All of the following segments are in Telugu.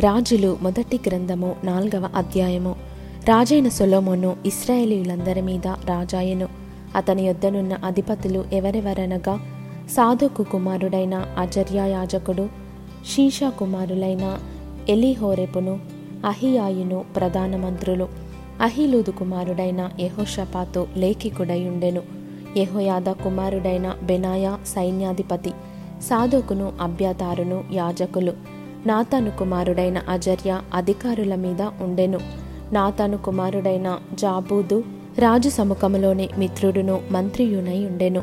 రాజులు మొదటి గ్రంథము నాల్గవ అధ్యాయము. రాజైన సొలోమోను ఇస్రాయేలీయులందరి మీద రాజాయెను. అతని యొద్దనున్న అధిపతులు ఎవరెవరనగా సాధుకు కుమారుడైన అజర్యా యాజకుడు షీషా కుమారులైన ఎలిహోరెపును అహియాయును ప్రధాన మంత్రులు అహిలూదు కుమారుడైన యహోషపాతో లేఖికుడై ఉండెను కుమారుడైన బెనాయా సైన్యాధిపతి సాధుకును అభ్యతారును యాజకులు. నాతాను కుమారుడైన అజర్య అధికారుల మీద ఉండెను. నాతాను కుమారుడైన జాబూదు రాజు సముఖములోని మిత్రుడును మంత్రియునై ఉండెను.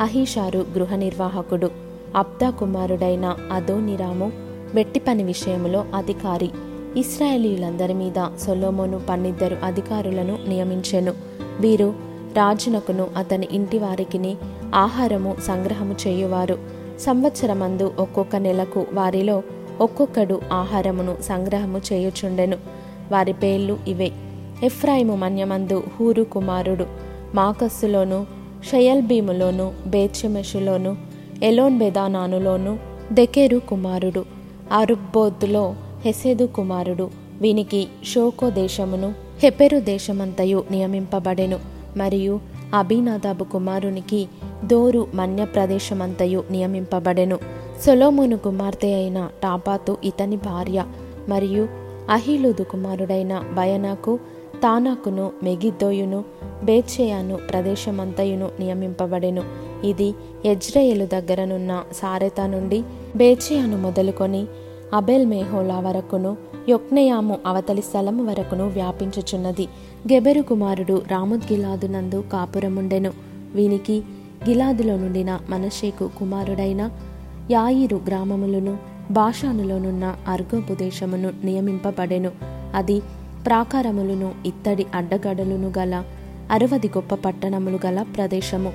అహీషారు గృహ నిర్వాహకుడు. అబ్దా కుమారుడైన అదోనిరాము వెట్టి పని విషయంలో అధికారి. ఇస్రాయేలీలందరి మీద సొలోమోను పన్నిద్దరు అధికారులను నియమించెను. వీరు రాజునకును అతని ఇంటి వారికిని ఆహారము సంగ్రహము చేయువారు. సంవత్సరమందు ఒక్కొక్క నెలకు వారిలో ఒక్కొక్కడు ఆహారమును సంగ్రహము చేయుచుండెను. వారి పేర్లు ఇవే. ఎఫ్రాయిము మన్యమందు హూరు కుమారుడు మాకస్సులోను షయల్బీములోను బేత్షెమెషులోను ఎలోన్ బెదానానులోను దెకెరు కుమారుడు అరుబ్బోద్లో హెసెదు కుమారుడు వీనికి షోకో దేశమును హెపెరు దేశమంతయు నియమింపబడెను. మరియు అభినాదాబు కుమారునికి దోరు మన్య ప్రదేశమంతయు నియమింపబడెను. సొలోమోను కుమార్తె అయిన టాపాతు ఇతని భార్య మరియు అహిలుదు కుమారుడైన బయనాకు తానాకును మెగిద్దోయును బేత్షేయాను ప్రదేశమంతయును నియమింపబడెను. ఇది యజ్రయేలు దగ్గరనున్న సారెతా నుండి బేత్షేయాను మొదలుకొని అబెల్ మేహోలా వరకును యొక్నయాము అవతలి స్థలము వరకును వ్యాపించుచున్నది. గెబెరు కుమారుడు రాముద్గిలాదునందు కాపురముండెను. వీనికి గిలాదులో నుండిన మనషేకు కుమారుడైన యాయిరు గ్రామములను భాషానులోనున్న అర్గోపు దేశమును నియమింపబడెను. అది ప్రాకారములను ఇత్తడి అడ్డగడలును గల అరవది గొప్ప పట్టణములు గల ప్రదేశము.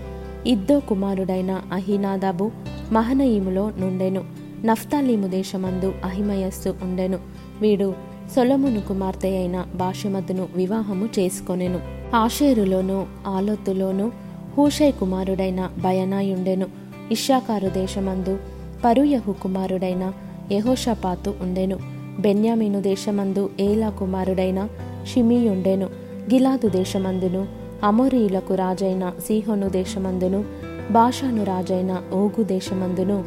ఇద్దో కుమారుడైన అహినాదాబు మహనయీములో నుండెను. నఫ్తాలీము దేశమందు అహిమయస్సు ఉండెను. వీడు సొలమును కుమార్తె అయిన బాషమతును వివాహము చేసుకొనెను. ఆషేరులోను ఆలోతులోను హూషై కుమారుడైన బయనాయుండెను. ఇషాకారు దేశమందు పరుయహు కుమారుడైన యహోషపాతు ఉండెను. బెన్యామీను దేశమందు ఏలా కుమారుడైన షిమీయుండెను. గిలాదు దేశమందును అమోరీయులకు రాజైన సీహోను దేశమందును బాషాను రాజైన ఓగు దేశమందును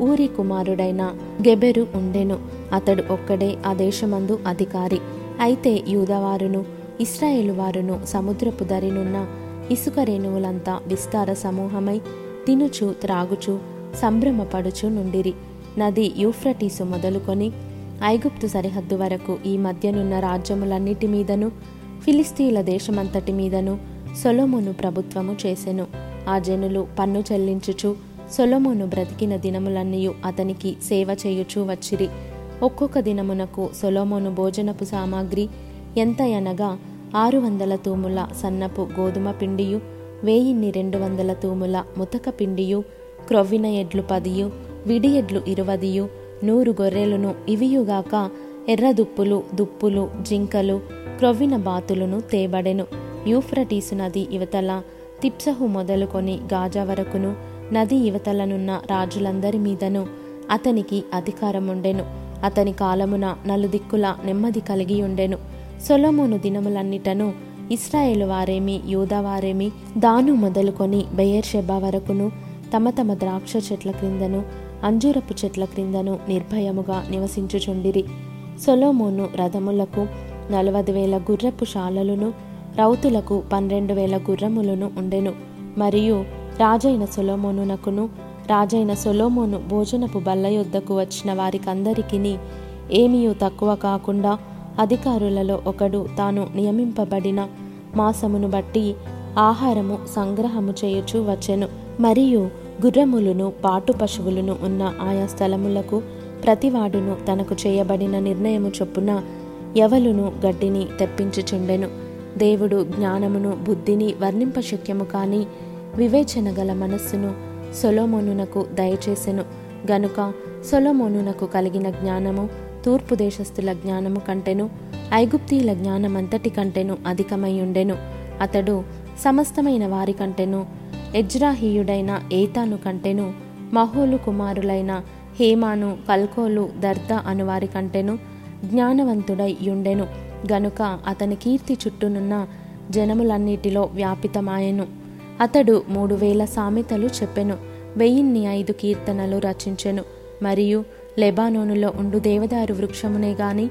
ఊరి కుమారుడైన గెబెరు ఉండెను. అతడు ఒక్కడే ఆ దేశమందు అధికారి. అయితే యూదవారును ఇస్రాయేలు వారును సముద్రపు దరినున్న ఇసుక రేణువులంతా విస్తార సమూహమై తినుచు త్రాగుచు సంభ్రమపడుచు నుండిరి. నది యూఫ్రటీసు మొదలుకొని ఐగుప్తు సరిహద్దు వరకు ఈ మధ్యనున్న రాజ్యములన్నిటి మీదను ఫిలిస్తీన్ల దేశమంతటి మీదను సొలోమోను ప్రభుత్వము చేసెను. ఆ జనులు పన్ను చెల్లించుచు సొలోమోను బ్రతికిన దినములన్నీయు అతనికి సేవ చేయుచూ వచ్చిరి. ఒక్కొక్క దినమునకు సొలోమోను భోజనపు సామాగ్రి ఎంత అనగా ఆరు వందల తూముల సన్నపు గోధుమ పిండియు వేయిన్ని రెండు వందల తూముల ముతక పిండియు క్రొవ్విన ఎడ్లు పదియు విడి ఎడ్లు ఇరువదియు నూరు గొర్రెలను ఇవియుగాక ఎర్ర దుప్పులు దుప్పులు జింకలు క్రొవ్విన బాతులను తేబడెను. యూఫ్రటీసు నది యువతల తిప్సహు మొదలుకొని గాజా వరకును నది యువతలనున్న రాజులందరి మీదను అతనికి అధికారముండెను. అతని కాలమున నలుదిక్కుల నెమ్మది కలిగి ఉండెను సొలమోను దినములన్నిటను ఇస్రాయేలు వారేమి యూదావారేమి దాను మొదలుకొని బెయర్షెబా వరకును తమ తమ ద్రాక్ష చెట్ల క్రిందను అంజూరపు చెట్ల క్రిందను నిర్భయముగా నివసించుచుండిరి. సొలోమోను రథములకు నలవది వేల గుర్రపు శాలలను రౌతులకు పన్నెండు వేల గుర్రములను ఉండెను. మరియు రాజైన సొలోమోనునకును రాజైన సొలోమోను భోజనపు బల్ల యొద్దకు వచ్చిన వారికందరికీ ఏమీయూ తక్కువ కాకుండా అధికారులలో ఒకడు తాను నియమింపబడిన మాసమును బట్టి ఆహారము సంగ్రహము చేయుచూ వచ్చెను. మరియు గుర్రములను పాటు పశువులను ఉన్న ఆయా స్థలములకు ప్రతివాడును తనకు చేయబడిన నిర్ణయము చొప్పున ఎవలును గడ్డిని తెప్పించుచుండెను. దేవుడు జ్ఞానమును బుద్ధిని వర్ణింపశక్యము కాని వివేచన గల మనస్సును సొలోమోనునకు దయచేసెను. గనుక సొలోమోనునకు కలిగిన జ్ఞానము తూర్పు దేశస్థుల జ్ఞానము కంటెను ఐగుప్తీల జ్ఞానమంతటి కంటెను అధికమయ్యుండెను అతడు సమస్తమైన వారి కంటెను ఎజ్రాహీయుడైన ఏతాను కంటెను మహోలు కుమారులైన హేమాను కల్కోలు దర్ద అనువారి కంటెను జ్ఞానవంతుడై యుండెను. గనుక అతని కీర్తి చుట్టూనున్న జనములన్నిటిలో వ్యాపితమాయెను. అతడు మూడు వేల సామెతలు చెప్పెను వెయ్యిన్ని ఐదు కీర్తనలు రచించెను. మరియు లెబానోనులో ఉండు దేవదారు వృక్షమునే గాని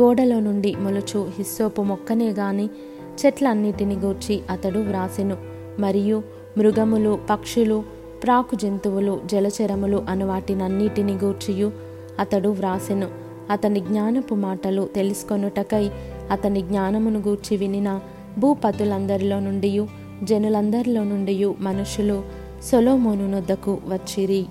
గోడలో నుండి మొలుచు హిస్సోపు మొక్కనే గాని చెట్లన్నిటిని గూర్చి అతడు వ్రాసెను. మరియు మృగములు పక్షులు ప్రాకు జంతువులు జలచరములు అను వాటినన్నిటిని గూర్చియు అతడు వ్రాసెను. అతని జ్ఞానపు మాటలు తెలుసుకొనుటకై అతని జ్ఞానమును గూర్చి వినిన భూపతులందరిలో నుండి జనులందరిలో నుండి మనుషులు సొలోమోను నొద్దకు వచ్చిరి.